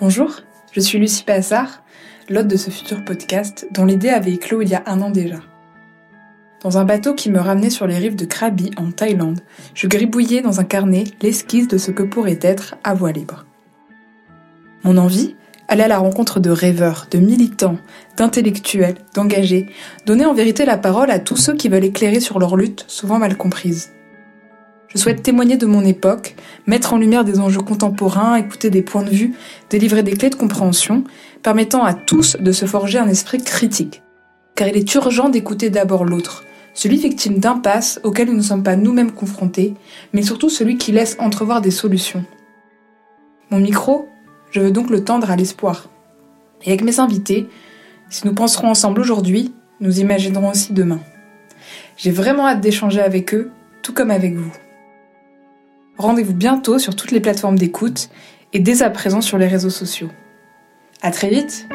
Bonjour, je suis Lucie Passard, l'hôte de ce futur podcast dont l'idée avait éclos il y a un an déjà. Dans un bateau qui me ramenait sur les rives de Krabi en Thaïlande, je gribouillais dans un carnet l'esquisse de ce que pourrait être à voix libre. Mon envie Aller à la rencontre de rêveurs, de militants, d'intellectuels, d'engagés, donner en vérité la parole à tous ceux qui veulent éclairer sur leur lutte, souvent mal comprise. Je souhaite témoigner de mon époque, mettre en lumière des enjeux contemporains, écouter des points de vue, délivrer des clés de compréhension, permettant à tous de se forger un esprit critique. Car il est urgent d'écouter d'abord l'autre, celui victime d'impasses auxquelles nous ne sommes pas nous-mêmes confrontés, mais surtout celui qui laisse entrevoir des solutions. Mon micro, je veux donc le tendre à l'espoir. Et avec mes invités, si nous penserons ensemble aujourd'hui, nous imaginerons aussi demain. J'ai vraiment hâte d'échanger avec eux, tout comme avec vous. Rendez-vous bientôt sur toutes les plateformes d'écoute et dès à présent sur les réseaux sociaux. À très vite!